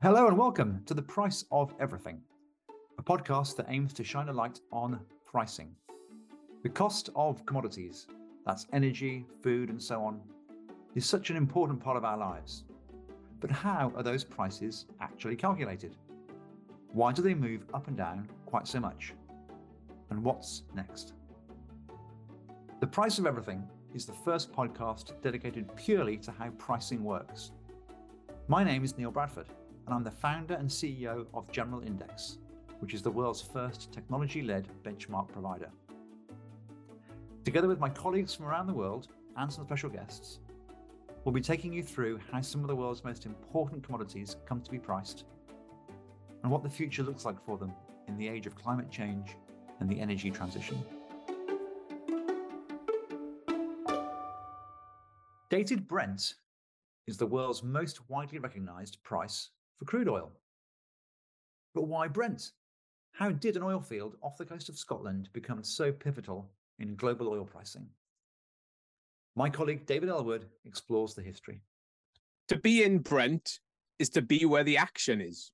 Hello and welcome to The Price of Everything, a podcast that aims to shine a light on pricing. The cost of commodities, that's energy, food, and so on, is such an important part of our lives. But how are those prices actually calculated? Why do they move up and down quite so much? And what's next? The Price of Everything is the first podcast dedicated purely to how pricing works. My name is Neil Bradford and I'm the founder and CEO of General Index, which is the world's first technology led benchmark provider. Together with my colleagues from around the world and some special guests, we'll be taking you through how some of the world's most important commodities come to be priced and what the future looks like for them in the age of climate change and the energy transition. Dated Brent is the world's most widely recognized price for crude oil. But why Brent? How did an oil field off the coast of Scotland become so pivotal in global oil pricing? My colleague David Elward explores the history. To be in Brent is to be where the action is.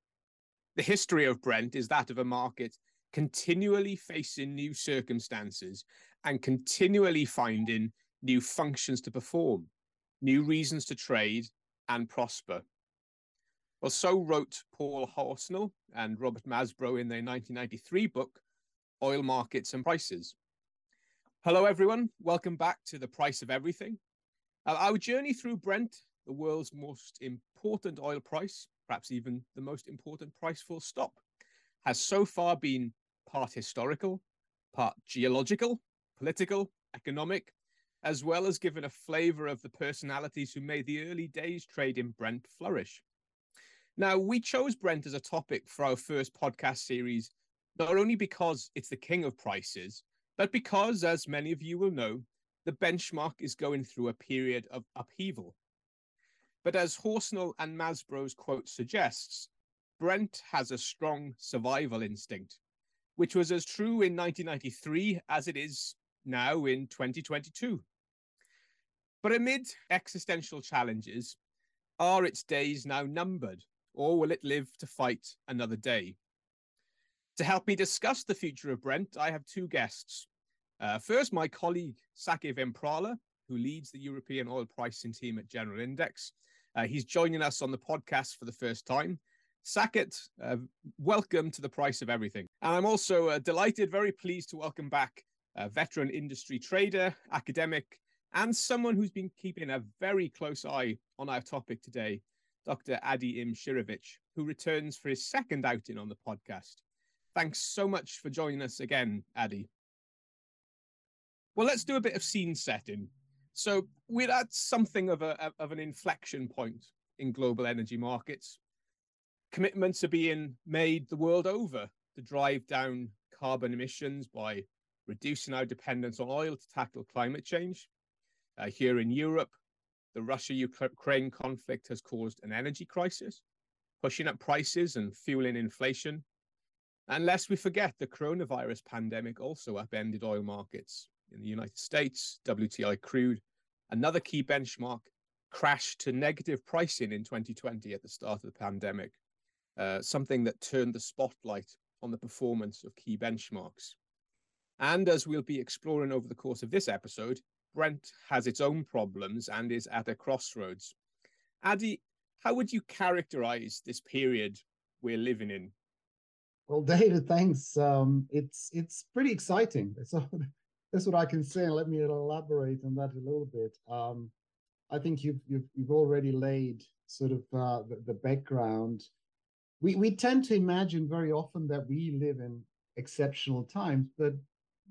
The history of Brent is that of a market continually facing new circumstances and continually finding new functions to perform, new reasons to trade and prosper. Well, so wrote Paul Horsnell and Robert Mabro in their 1993 book, Oil Markets and Prices. Hello, everyone. Welcome back to The Price of Everything. Uh, our journey through Brent, the world's most important oil price, perhaps even the most important price full stop, has so far been part historical, part geological, political, economic, as well as given a flavor of the personalities who made the early days trade in Brent flourish. Now, we chose Brent as a topic for our first podcast series, not only because it's the king of prices, but because, as many of you will know, the benchmark is going through a period of upheaval. But as Horsnell and Mabro's quote suggests, Brent has a strong survival instinct, which was as true in 1993 as it is now in 2022. But amid existential challenges, are its days now numbered? Or will it live to fight another day? To help me discuss the future of Brent, I have two guests. Uh, first, my colleague Saket Vemprala, who leads the European oil pricing team at General Index. Uh, he's joining us on the podcast for the first time. Saket, uh, welcome to the price of everything. And I'm also uh, delighted, very pleased to welcome back a veteran industry trader, academic, and someone who's been keeping a very close eye on our topic today, Dr. Adi Imsirovic, who returns for his second outing on the podcast. Thanks so much for joining us again, Adi. Well, let's do a bit of scene setting. So we're at something of, a, of an inflection point in global energy markets. Commitments are being made the world over to drive down carbon emissions by reducing our dependence on oil to tackle climate change. Uh, here in Europe, the Russia Ukraine conflict has caused an energy crisis, pushing up prices and fueling inflation. And lest we forget, the coronavirus pandemic also upended oil markets. In the United States, WTI crude, another key benchmark, crashed to negative pricing in 2020 at the start of the pandemic, uh, something that turned the spotlight on the performance of key benchmarks. And as we'll be exploring over the course of this episode, Brent has its own problems and is at a crossroads. Adi, how would you characterize this period we're living in? Well, David, thanks. Um, it's it's pretty exciting. So that's what I can say. And let me elaborate on that a little bit. Um, I think you've you've you've already laid sort of uh, the, the background. We we tend to imagine very often that we live in exceptional times, but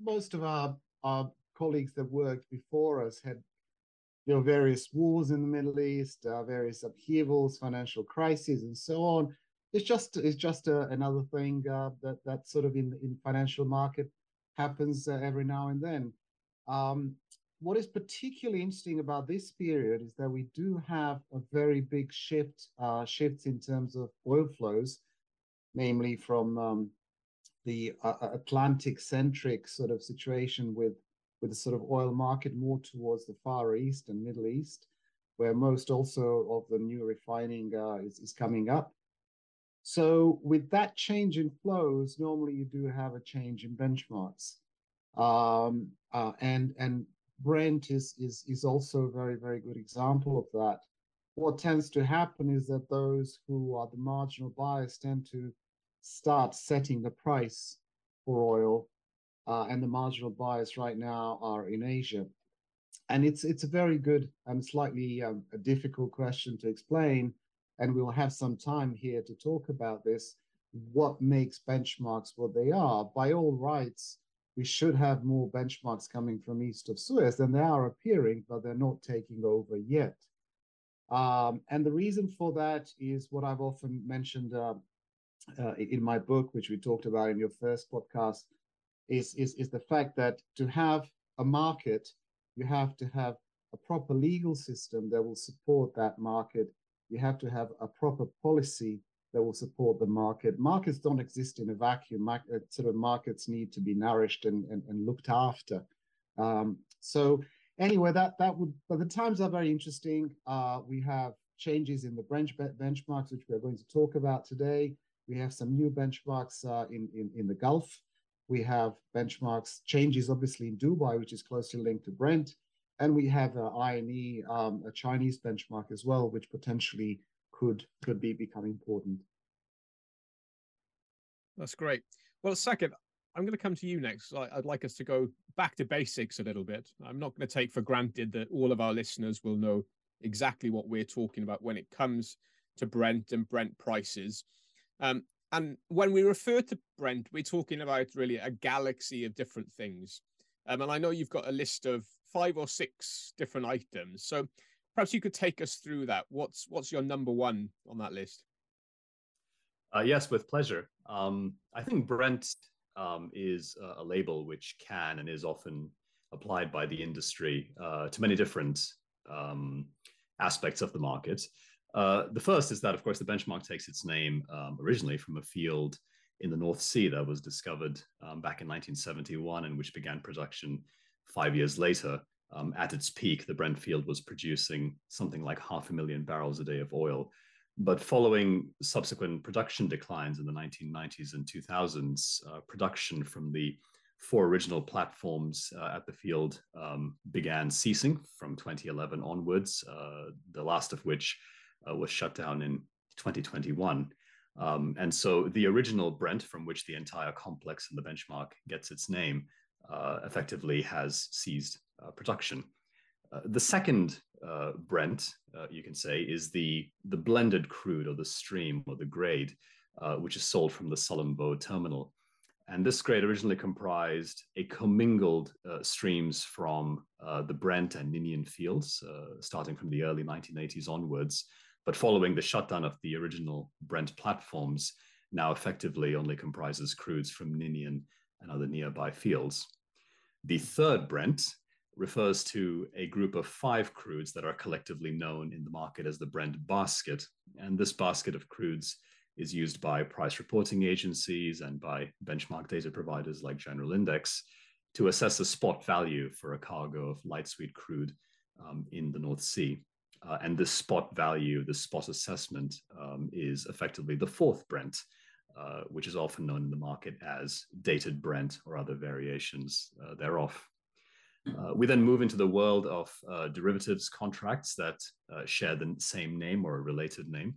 most of our our colleagues that worked before us had you know various wars in the Middle East, uh, various upheavals, financial crises, and so on. It's just it's just uh, another thing uh, that that sort of in in financial market happens uh, every now and then. Um, what is particularly interesting about this period is that we do have a very big shift uh, shifts in terms of oil flows, namely from um, the uh, Atlantic centric sort of situation with with the sort of oil market more towards the Far East and Middle East, where most also of the new refining uh, is, is coming up. So with that change in flows, normally you do have a change in benchmarks. Um, uh, and and Brent is, is, is also a very, very good example of that. What tends to happen is that those who are the marginal buyers tend to start setting the price for oil, uh, and the marginal buyers right now are in Asia. And it's it's a very good and slightly um, a difficult question to explain, and we'll have some time here to talk about this. What makes benchmarks what they are? By all rights, we should have more benchmarks coming from east of Suez, and they are appearing, but they're not taking over yet. Um, and the reason for that is what I've often mentioned uh, uh, in my book, which we talked about in your first podcast, is, is, is the fact that to have a market, you have to have a proper legal system that will support that market. You have to have a proper policy that will support the market. Markets don't exist in a vacuum. Uh, sort of markets need to be nourished and, and, and looked after. Um, so anyway, that that would. But the times are very interesting. Uh, we have changes in the bench benchmarks, which we are going to talk about today. We have some new benchmarks uh, in, in in the Gulf. We have benchmarks changes, obviously in Dubai, which is closely linked to Brent, and we have uh, INE, um, a Chinese benchmark as well, which potentially could could be become important. That's great. Well, Saket, I'm going to come to you next. I'd like us to go back to basics a little bit. I'm not going to take for granted that all of our listeners will know exactly what we're talking about when it comes to Brent and Brent prices. Um, and when we refer to Brent, we're talking about really a galaxy of different things. Um, and I know you've got a list of five or six different items. So Perhaps you could take us through that. What's what's your number one on that list? Uh, yes, with pleasure. Um, I think Brent um, is a, a, label which can and is often applied by the industry uh, to many different um, aspects of the market. Uh, the first is that, of course, the benchmark takes its name um, originally from a field in the North Sea that was discovered um, back in 1971 and which began production five years later um, at its peak, the Brent field was producing something like half a million barrels a day of oil. But following subsequent production declines in the 1990s and 2000s, uh, production from the four original platforms uh, at the field um, began ceasing from 2011 onwards, uh, the last of which uh, was shut down in 2021. Um, and so the original Brent, from which the entire complex and the benchmark gets its name, uh, effectively has ceased uh, production. Uh, the second uh, Brent, you can say, is the, the blended crude or the stream or the grade, which is sold from the Sullom Voe terminal. And this grade originally comprised a commingled uh, streams from uh, the Brent and Ninian fields, uh, starting from the early 1980s onwards. But following the shutdown of the original Brent platforms, now effectively only comprises crudes from Ninian and other nearby fields. The third Brent refers to a group of five crudes that are collectively known in the market as the Brent basket. And this basket of crudes is used by price reporting agencies and by benchmark data providers like General Index to assess the spot value for a cargo of light sweet crude um, in the North Sea. Uh, and this spot value, the spot assessment, um, is effectively the fourth Brent, uh, which is often known in the market as dated Brent or other variations uh, thereof. Uh, we then move into the world of uh, derivatives contracts that uh, share the same name or a related name.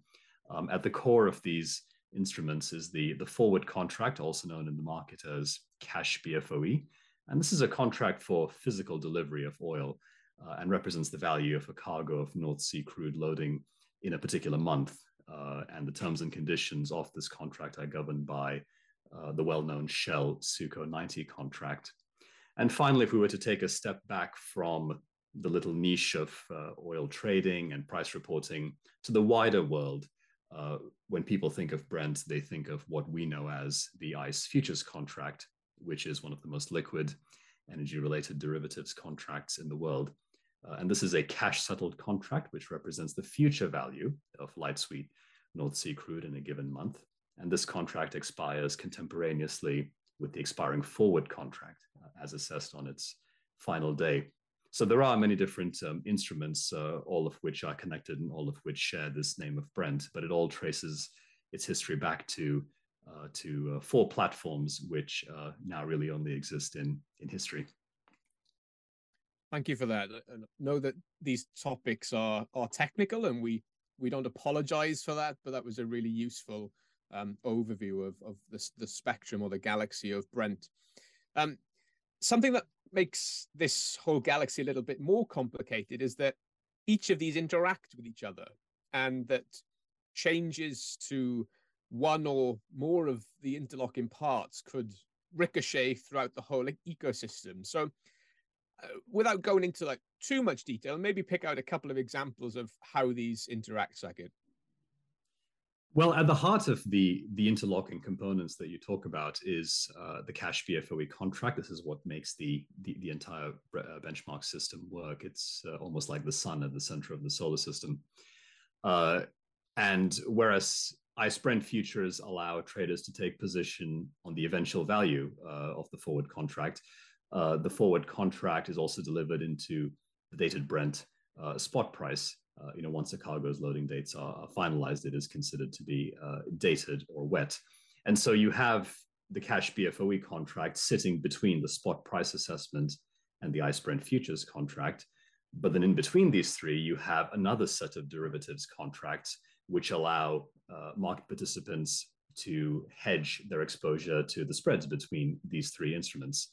Um, at the core of these instruments is the, the forward contract, also known in the market as cash BFOE. And this is a contract for physical delivery of oil uh, and represents the value of a cargo of North Sea crude loading in a particular month. Uh, and the terms and conditions of this contract are governed by uh, the well known Shell SUKO 90 contract. And finally, if we were to take a step back from the little niche of uh, oil trading and price reporting to the wider world, uh, when people think of Brent, they think of what we know as the ICE futures contract, which is one of the most liquid energy related derivatives contracts in the world. Uh, and this is a cash settled contract, which represents the future value of light sweet North Sea crude in a given month. And this contract expires contemporaneously with the expiring forward contract uh, as assessed on its final day. So there are many different um, instruments, uh, all of which are connected and all of which share this name of Brent, but it all traces its history back to uh, to uh, four platforms, which uh, now really only exist in in history. Thank you for that. I know that these topics are are technical, and we we don't apologize for that, but that was a really useful um, overview of of the the spectrum or the galaxy of Brent. Um, something that makes this whole galaxy a little bit more complicated is that each of these interact with each other, and that changes to one or more of the interlocking parts could ricochet throughout the whole ecosystem. So, uh, without going into like too much detail, maybe pick out a couple of examples of how these interact, Saket. Well, at the heart of the the interlocking components that you talk about is uh, the cash BFOE contract. This is what makes the the, the entire uh, benchmark system work. It's uh, almost like the sun at the center of the solar system. Uh, and whereas ICE Brent futures allow traders to take position on the eventual value uh, of the forward contract, uh, the forward contract is also delivered into the dated Brent spot price uh, you know, once the cargo's loading dates are, finalized, it is considered to be uh, dated or wet. And so you have the cash BFOE contract sitting between the spot price assessment and the ICE Brent futures contract. But then in between these three, you have another set of derivatives contracts which allow uh, market participants to hedge their exposure to the spreads between these three instruments.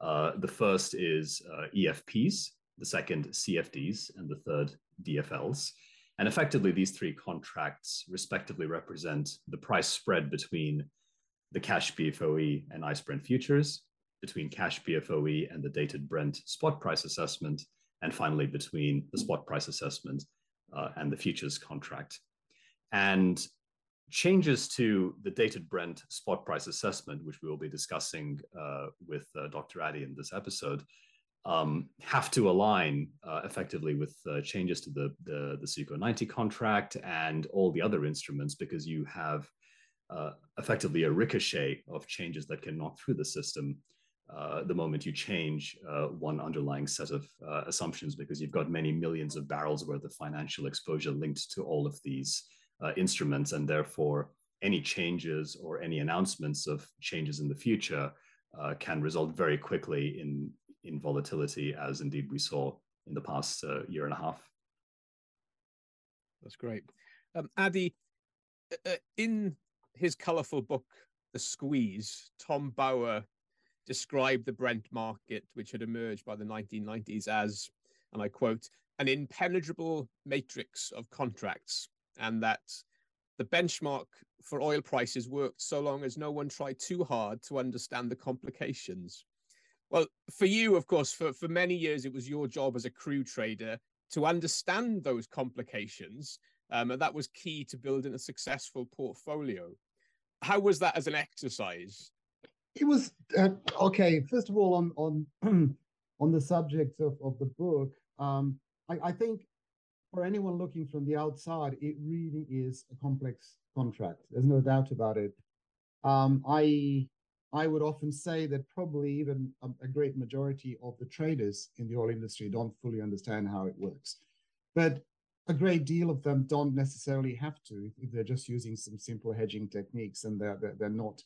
Uh, the first is uh, EFPs, the second CFDs, and the third DFLs. And effectively, these three contracts respectively represent the price spread between the cash BFOE and ICE Brent futures, between cash BFOE and the dated Brent spot price assessment, and finally between the spot price assessment uh, and the futures contract. And changes to the dated Brent spot price assessment, which we will be discussing uh, with uh, Dr. Adi in this episode, um, have to align uh, effectively with uh, changes to the, the, the SUKO 90 contract and all the other instruments because you have uh, effectively a ricochet of changes that can knock through the system uh, the moment you change one underlying set of assumptions because you've got many millions of barrels worth of financial exposure linked to all of these instruments and therefore any changes or any announcements of changes in the future uh, can result very quickly in in volatility, as indeed we saw in the past uh, year and a half. That's great. Um, uh, uh, in his colorful book, The Squeeze, Tom Bower described the Brent market, which had emerged by the 1990s, as, and I quote, an impenetrable matrix of contracts, and that the benchmark for oil prices worked so long as no one tried too hard to understand the complications. Well, for you, of course, for, for many years, it was your job as a crew trader to understand those complications. Um, and that was key to building a successful portfolio. How was that as an exercise? It was uh, okay. First of all, on on on the subject of, of the book, um, I, I think for anyone looking from the outside, it really is a complex contract. There's no doubt about it. Um, I I would often say that probably even a, a, great majority of the traders in the oil industry don't fully understand how it works. But a great deal of them don't necessarily have to if they're just using some simple hedging techniques and they're, they're, they're not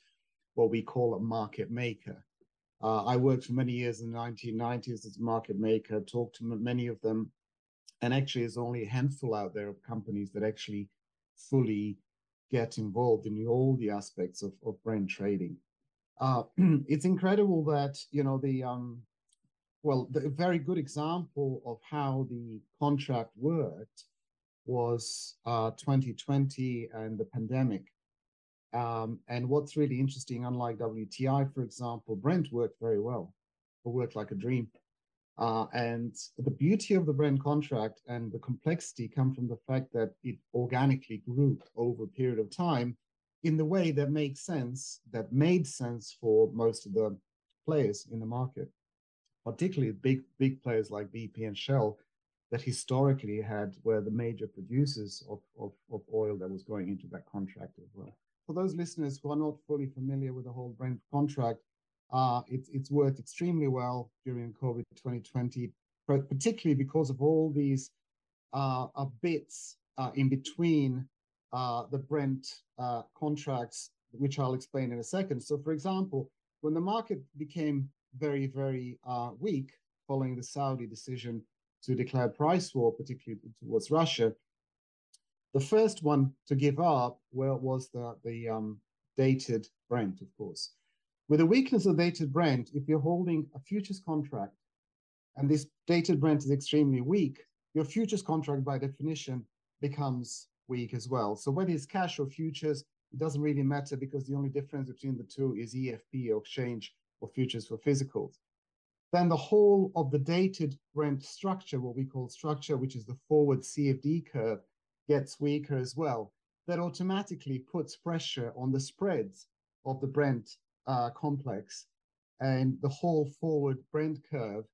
what we call a market maker. Uh, I worked for many years in the 1990s as a market maker, talked to many of them, and actually, there's only a handful out there of companies that actually fully get involved in all the aspects of, of Brent trading. Uh, it's incredible that you know the um, well, the very good example of how the contract worked was uh, 2020 and the pandemic. Um, and what's really interesting, unlike WTI, for example, Brent worked very well, it worked like a dream. Uh, and the beauty of the Brent contract and the complexity come from the fact that it organically grew over a period of time in the way that makes sense, that made sense for most of the players in the market, particularly big big players like BP and Shell, that historically had were the major producers of, of, of oil that was going into that contract as well. For those listeners who are not fully familiar with the whole Brent contract, it's it's worked extremely well during COVID 2020, particularly because of all these uh, bits uh, in between uh, the Brent uh, contracts, which I'll explain in a second. So, for example, when the market became very, very uh, weak following the Saudi decision to declare price war, particularly towards Russia, the first one to give up well, was the, the um, dated Brent, of course. With a weakness of dated Brent, if you're holding a futures contract and this dated Brent is extremely weak, your futures contract by definition becomes weak as well. So whether it's cash or futures, it doesn't really matter because the only difference between the two is EFP or exchange or futures for physicals. Then the whole of the dated Brent structure, what we call structure, which is the forward CFD curve, gets weaker as well. That automatically puts pressure on the spreads of the Brent uh, complex and the whole forward Brent curve.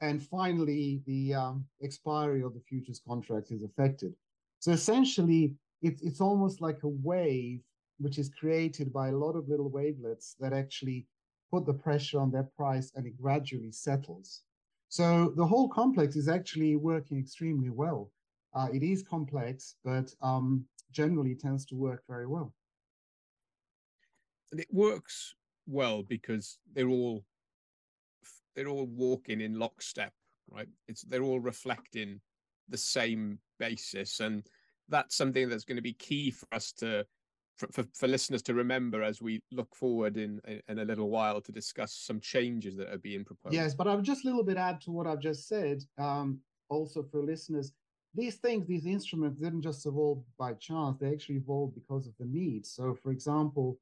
And finally, the um, expiry of the futures contract is affected. So essentially, it, it's almost like a wave which is created by a lot of little wavelets that actually put the pressure on their price and it gradually settles. So the whole complex is actually working extremely well. Uh, it is complex, but um, generally tends to work very well. And it works well because they're all they're all walking in lockstep, right? It's they're all reflecting the same basis. And that's something that's going to be key for us to, for, for, for listeners to remember as we look forward in, in a little while to discuss some changes that are being proposed. Yes, but I'll just a little bit add to what I've just said. Um, also for listeners, these things, these instruments didn't just evolve by chance. They actually evolved because of the need. So, for example,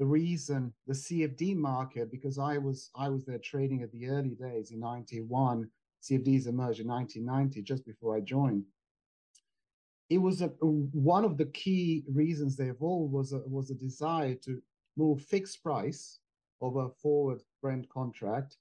the reason the CFD market, because I was I was there trading at the early days in '91 CFDs emerged in 1990, just before I joined. It was a, one of the key reasons they evolved was a, was a desire to move fixed price of a forward Brent contract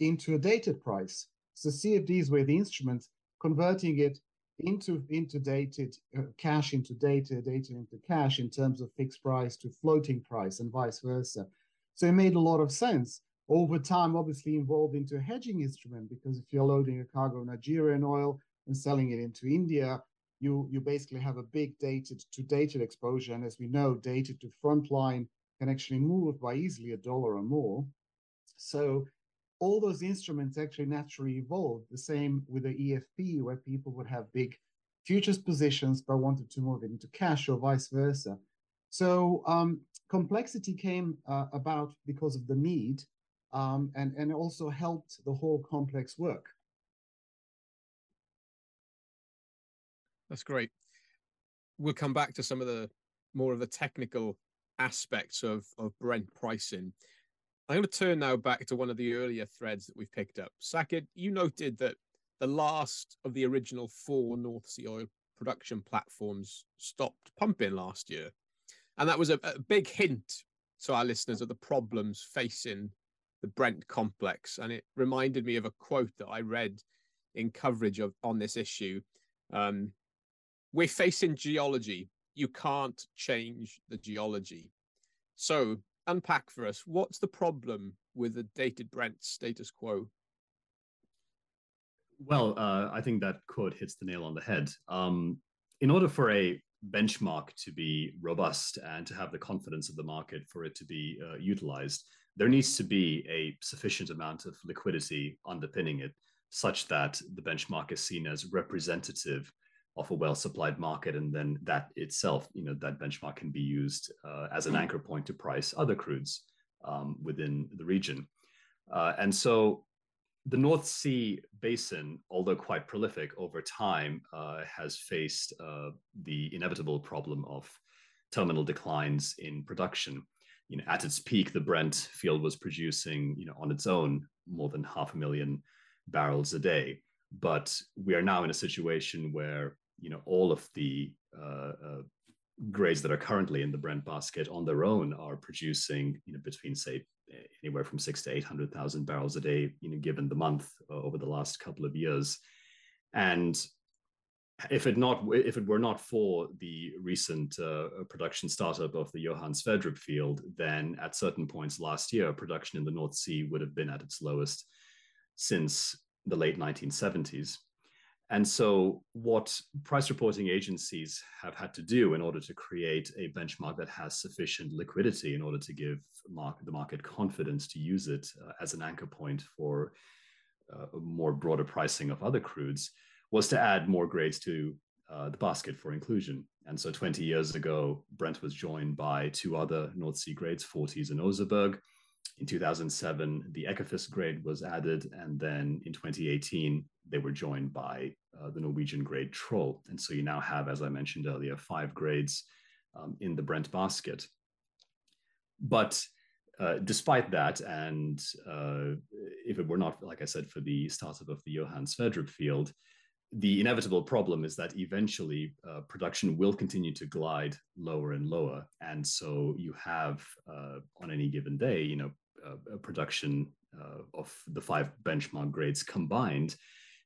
into a dated price. So CFDs were the instruments converting it into into dated uh, cash into data, data into cash in terms of fixed price to floating price and vice versa. So it made a lot of sense over time obviously evolved into a hedging instrument because if you're loading a cargo of Nigerian oil and selling it into India, you you basically have a big dated to dated exposure. And as we know, dated to frontline can actually move by easily a dollar or more. So all those instruments actually naturally evolved. The same with the EFP, where people would have big futures positions but wanted to move it into cash or vice versa. So um, complexity came uh, about because of the need um, and, and also helped the whole complex work. That's great. We'll come back to some of the more of the technical aspects of, of Brent pricing. I'm going to turn now back to one of the earlier threads that we've picked up. Saket, you noted that the last of the original four North Sea oil production platforms stopped pumping last year. And that was a, a big hint to our listeners of the problems facing the Brent complex. And it reminded me of a quote that I read in coverage of on this issue. Um, we're facing geology. You can't change the geology. So unpack for us what's the problem with the dated Brent status quo? Well, uh, I think that quote hits the nail on the head. Um, in order for a benchmark to be robust and to have the confidence of the market for it to be uh, utilized, there needs to be a sufficient amount of liquidity underpinning it such that the benchmark is seen as representative of a well-supplied market and then that itself you know that benchmark can be used uh, as an anchor point to price other crudes um, within the region. Uh, and so the north sea basin although quite prolific over time uh, has faced uh, the inevitable problem of terminal declines in production. You know, at its peak, the Brent field was producing, you know, on its own more than half a million barrels a day. But we are now in a situation where, you know, all of the uh, uh, grades that are currently in the Brent basket on their own are producing, you know, between say anywhere from six to eight hundred thousand barrels a day, you know, given the month uh, over the last couple of years, and if it not if it were not for the recent uh, production startup of the Johan Sverdrup field, then at certain points last year, production in the North Sea would have been at its lowest since the late 1970s. And so, what price reporting agencies have had to do in order to create a benchmark that has sufficient liquidity in order to give the market confidence to use it uh, as an anchor point for uh, more broader pricing of other crudes was to add more grades to uh, the basket for inclusion. And so 20 years ago, Brent was joined by two other North Sea grades, Forties and Oseberg. In 2007, the Ekofisk grade was added. And then in 2018, they were joined by uh, the Norwegian grade Troll. And so you now have, as I mentioned earlier, five grades um, in the Brent basket. But uh, despite that, and uh, if it were not, like I said, for the startup of the Johan Sverdrup field, the inevitable problem is that eventually uh, production will continue to glide lower and lower, and so you have uh, on any given day, you know, a production uh, of the five benchmark grades combined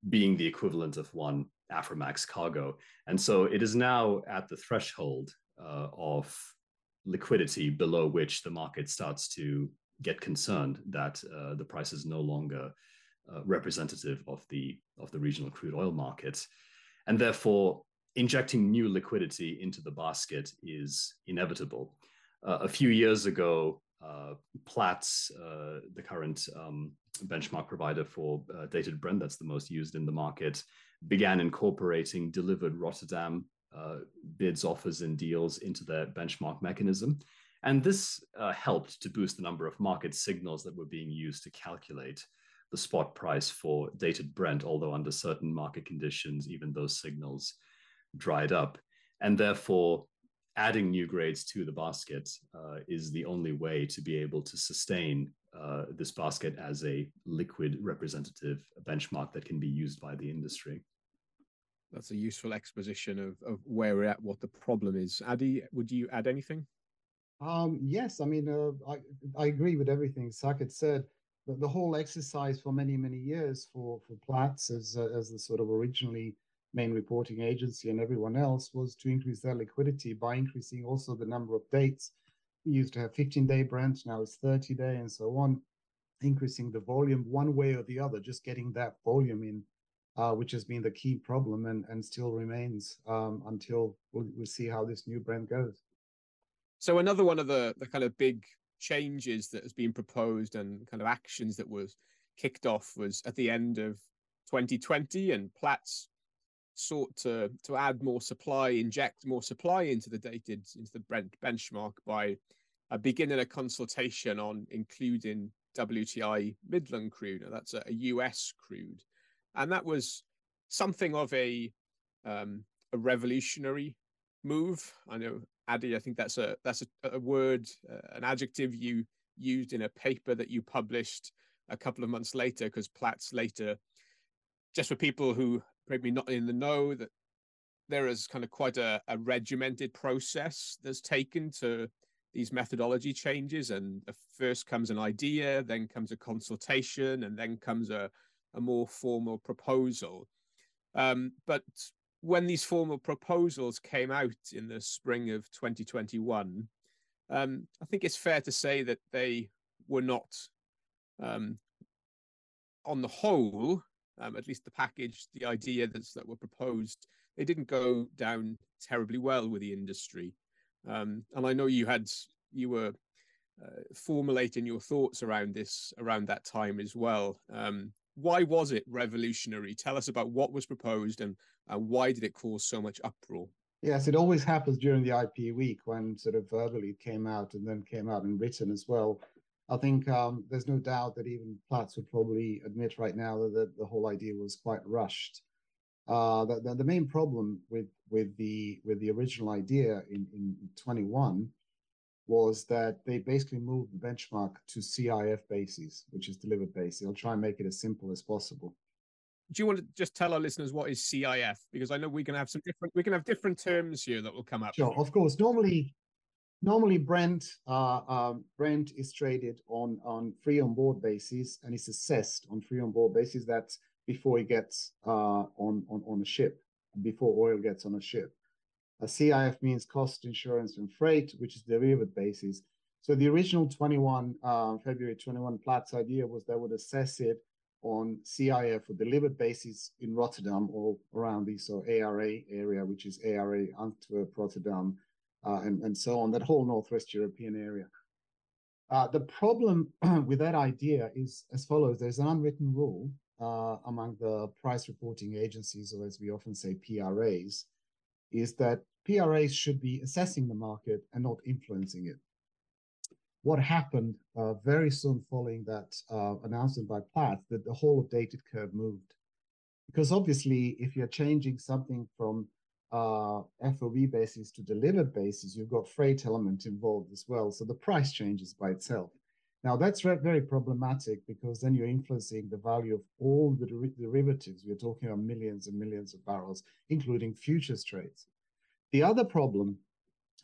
being the equivalent of one Aframax cargo. And so it is now at the threshold uh, of liquidity below which the market starts to get concerned that uh, the price is no longer uh, representative of the of the regional crude oil market, and therefore injecting new liquidity into the basket is inevitable. Uh, a few years ago, Platts, uh, the current um, benchmark provider for uh, dated Brent, that's the most used in the market, began incorporating delivered Rotterdam uh, bids, offers, and deals into their benchmark mechanism. And this uh, helped to boost the number of market signals that were being used to calculate the spot price for dated Brent, although under certain market conditions, even those signals dried up. And therefore, adding new grades to the basket uh, is the only way to be able to sustain uh, this basket as a liquid representative benchmark that can be used by the industry. That's a useful exposition of, of where we're at, what the problem is. Adi, would you add anything? Um, yes, I mean, uh, I, I agree with everything Saket said. The, the whole exercise for many, many years for, for Platts as, uh, as the sort of originally main reporting agency and everyone else was to increase their liquidity by increasing also the number of dates. We used to have 15 day Brent, now it's 30 day and so on, increasing the volume one way or the other, just getting that volume in, uh, which has been the key problem and, and still remains um, until we'll, we'll see how this new Brent goes. So another one of the, the kind of big changes that has been proposed and kind of actions that was kicked off was at the end of 2020 and Platts sought to to add more supply, inject more supply into the dated into the Brent benchmark by uh, beginning a consultation on including WTI Midland crude. Now that's a, a US crude, and that was something of a um, a revolutionary move. I know, Adi, I think that's a that's a, a word, uh, an adjective you used in a paper that you published a couple of months later, because Platts later, just for people who maybe not in the know that there is kind of quite a, a regimented process that's taken to these methodology changes and first comes an idea then comes a consultation and then comes a, a more formal proposal. Um, but when these formal proposals came out in the spring of 2021 um, i think it's fair to say that they were not um, on the whole um, at least the package, the idea that's that were proposed, they didn't go down terribly well with the industry. Um, and I know you had you were uh, formulating your thoughts around this around that time as well. Um, why was it revolutionary? Tell us about what was proposed and uh, why did it cause so much uproar? Yes, it always happens during the IP week when sort of verbally came out and then came out in written as well. I think um, there's no doubt that even Platts would probably admit right now that the, the whole idea was quite rushed. Uh, the, the, the, main problem with with the with the original idea in, in 21 was that they basically moved the benchmark to CIF bases, which is delivered basis. They'll try and make it as simple as possible. Do you want to just tell our listeners what is CIF? Because I know we can have some different we can have different terms here that will come up. Sure, of course. Normally, normally Brent uh, uh, Brent is traded on on free on board basis and is assessed on free on board basis. That's before it gets uh, on, on on a ship, before oil gets on a ship. A CIF means cost, insurance, and freight, which is derivative basis. So the original 21 uh, February 21 Platts idea was they would assess it on CIF or delivered basis in Rotterdam or around the so ARA area, which is ARA Antwerp, Rotterdam, and, and so on, that whole Northwest European area. Uh, the problem with that idea is as follows there's an unwritten rule uh, among the price reporting agencies, or as we often say, PRAs, is that PRAs should be assessing the market and not influencing it. What happened uh, very soon following that uh, announcement by Platts that the whole updated curve moved. Because obviously, if you're changing something from uh, FOB basis to delivered basis, you've got freight element involved as well. So the price changes by itself. Now that's very problematic because then you're influencing the value of all the der derivatives. We're talking about millions and millions of barrels, including futures trades. The other problem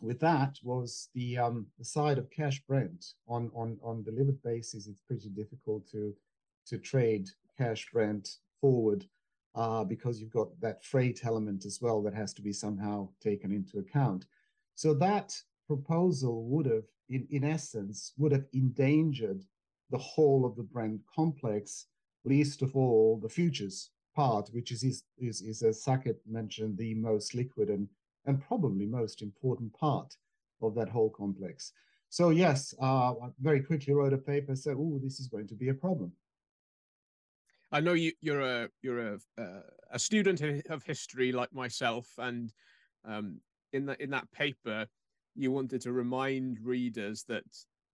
with that was the um, the side of cash Brent on on on delivered basis. It's pretty difficult to to trade cash Brent forward uh, because you've got that freight element as well that has to be somehow taken into account. So that proposal would have, in, in essence, would have endangered the whole of the Brent complex, least of all the futures part, which is, is, is, as Saket mentioned, the most liquid and, and probably most important part of that whole complex. So yes, uh, I very quickly wrote a paper, said, oh, this is going to be a problem. I know you, you're a you're a uh, a student of history like myself, and um, in that in that paper, you wanted to remind readers that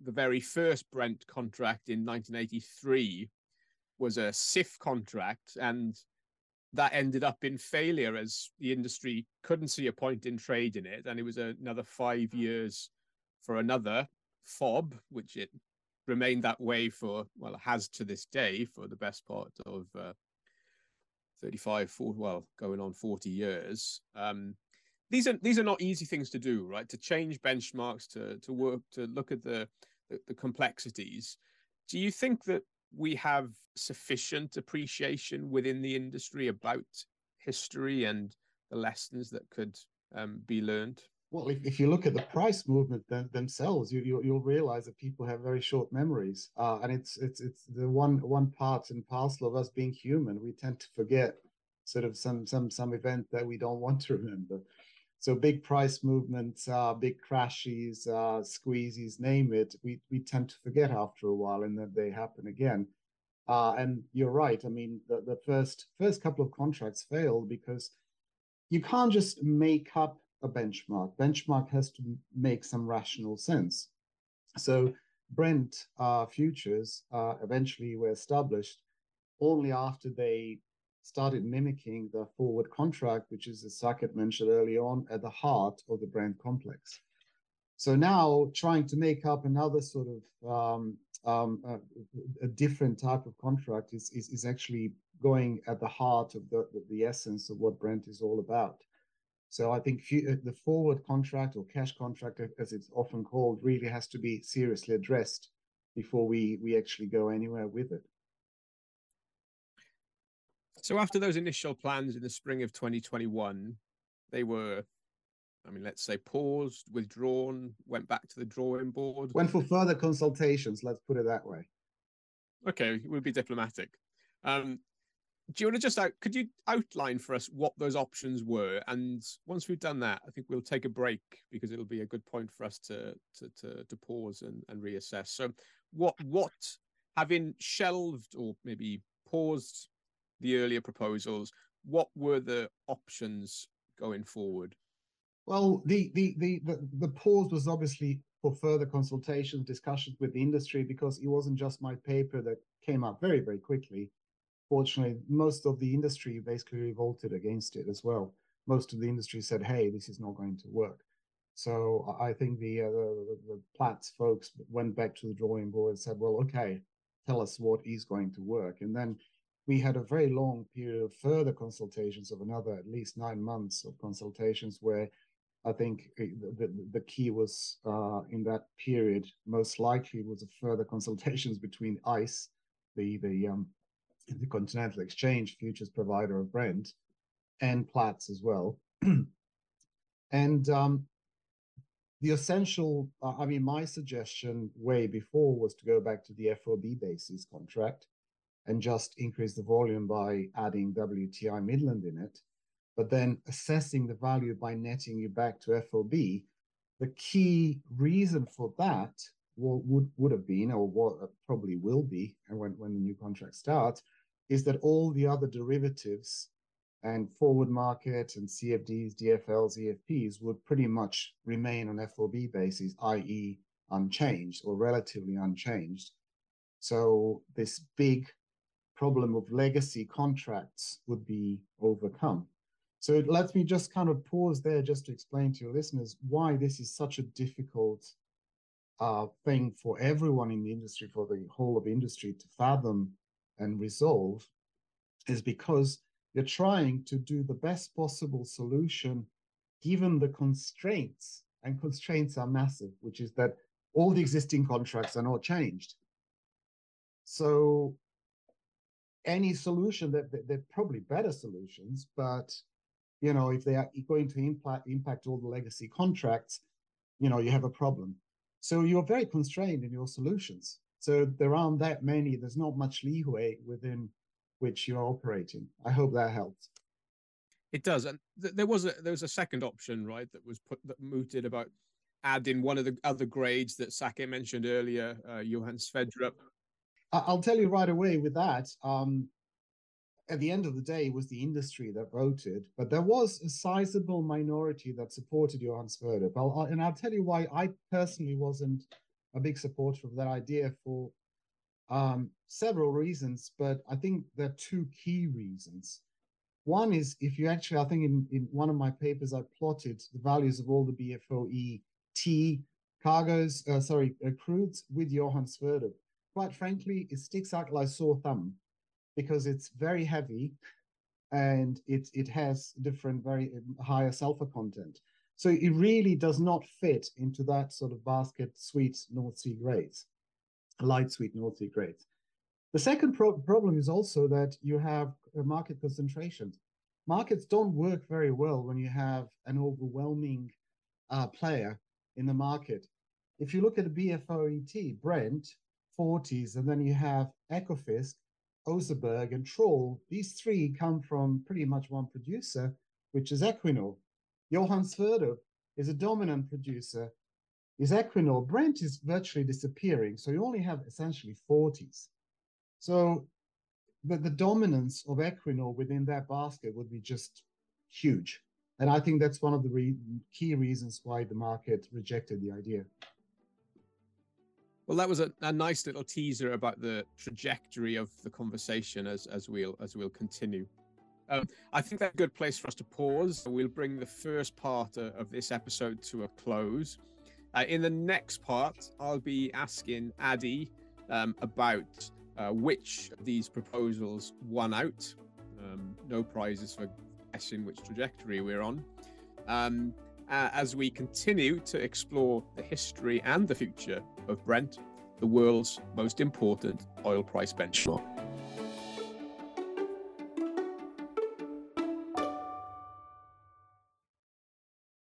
the very first Brent contract in 1983 was a CIF contract, and that ended up in failure as the industry couldn't see a point in trading it, and it was another five years for another FOB, which it remained that way for well has to this day for the best part of uh, 35 40, well going on 40 years. Um, these are these are not easy things to do right? To change benchmarks to to work to look at the, the, the complexities. Do you think that we have sufficient appreciation within the industry about history and the lessons that could um, be learned well, if, if you look at the price movement them, themselves, you, you will realize that people have very short memories, uh, and it's it's it's the one one part and parcel of us being human. We tend to forget sort of some some some event that we don't want to remember. So big price movements, uh, big crashes, uh, squeezes, name it. We we tend to forget after a while, and then they happen again. Uh, and you're right. I mean, the, the first first couple of contracts failed because you can't just make up a benchmark. Benchmark has to make some rational sense. So Brent uh, futures uh, eventually were established only after they started mimicking the forward contract, which is, as Saket mentioned early on, at the heart of the Brent complex. So now trying to make up another sort of um, um, uh, a different type of contract is, is, is actually going at the heart of the, the essence of what Brent is all about. So I think uh, the forward contract or cash contract, as it's often called, really has to be seriously addressed before we we actually go anywhere with it. So after those initial plans in the spring of 2021, they were, I mean, let's say paused, withdrawn, went back to the drawing board. Went for further consultations. Let's put it that way. Okay, we'll be diplomatic. Um, do you want to just out, could you outline for us what those options were? And once we've done that i think we'll take a break because it'll be a good point for us to to to, to pause and, and reassess. So what what having shelved or maybe paused the earlier proposals what were the options going forward? Well the the the the, the pause was obviously for further consultations discussions with the industry because it wasn't just my paper that came out very very quickly fortunately, most of the industry basically revolted against it as well. Most of the industry said, "Hey, this is not going to work." So I think the uh, the, the Platts folks went back to the drawing board and said, "Well, okay, tell us what is going to work." And then we had a very long period of further consultations of another at least nine months of consultations where I think the, the, the key was uh, in that period most likely was a further consultations between ICE, the the um, the Continental Exchange futures provider of Brent, and Platts as well. and um, the essential, uh, I mean, my suggestion way before was to go back to the FOB basis contract and just increase the volume by adding WTI Midland in it, but then assessing the value by netting you back to FOB, the key reason for that would would have been, or what probably will be, and when, when the new contract starts, is that all the other derivatives and forward market and CFDs, DFLs, EFPs would pretty much remain on FOB basis, i.e., unchanged or relatively unchanged. So this big problem of legacy contracts would be overcome. So it lets me just kind of pause there just to explain to your listeners why this is such a difficult uh, thing for everyone in the industry, for the whole of industry to fathom and resolve, is because you're trying to do the best possible solution given the constraints, and constraints are massive, which is that all the existing contracts are not changed. So any solution that they're probably better solutions, but you know, if they are going to impact impact all the legacy contracts, you know, you have a problem. So you're very constrained in your solutions. So there aren't that many. There's not much leeway within which you're operating. I hope that helps. It does, and th- there was a there was a second option, right, that was put that mooted about adding one of the other grades that Saket mentioned earlier, uh, Johan Sverdrup. I'll tell you right away with that. Um, at the end of the day, it was the industry that voted, but there was a sizable minority that supported Johan Sverdrup. I'll, and I'll tell you why I personally wasn't a big supporter of that idea for um, several reasons, but I think there are two key reasons. One is if you actually, I think in, in one of my papers, I plotted the values of all the BFOE T cargoes, uh, sorry, uh, crudes with Johan Sverdrup. Quite frankly, it sticks out like sore thumb because it's very heavy and it, it has different, very um, higher sulfur content. So it really does not fit into that sort of basket sweet North Sea grades, light sweet North Sea grades. The second pro problem is also that you have market concentrations. Markets don't work very well when you have an overwhelming uh, player in the market. If you look at the BFOET, Brent, Forties, and then you have Ekofisk, Oseberg, and Troll, these three come from pretty much one producer, which is Equinor. Johan Sverdrup is a dominant producer, is Equinor. Brent is virtually disappearing, so you only have essentially Forties. So the, the dominance of Equinor within that basket would be just huge. And I think that's one of the re- key reasons why the market rejected the idea. Well, that was a, a, nice little teaser about the trajectory of the conversation as as we'll as we'll continue. Um, I think that's a good place for us to pause. We'll bring the first part of this episode to a close. Uh, in the next part, I'll be asking Adi um, about uh, which of these proposals won out. Um, no prizes for guessing which trajectory we're on. Um, as we continue to explore the history and the future of Brent, the world's most important oil price benchmark.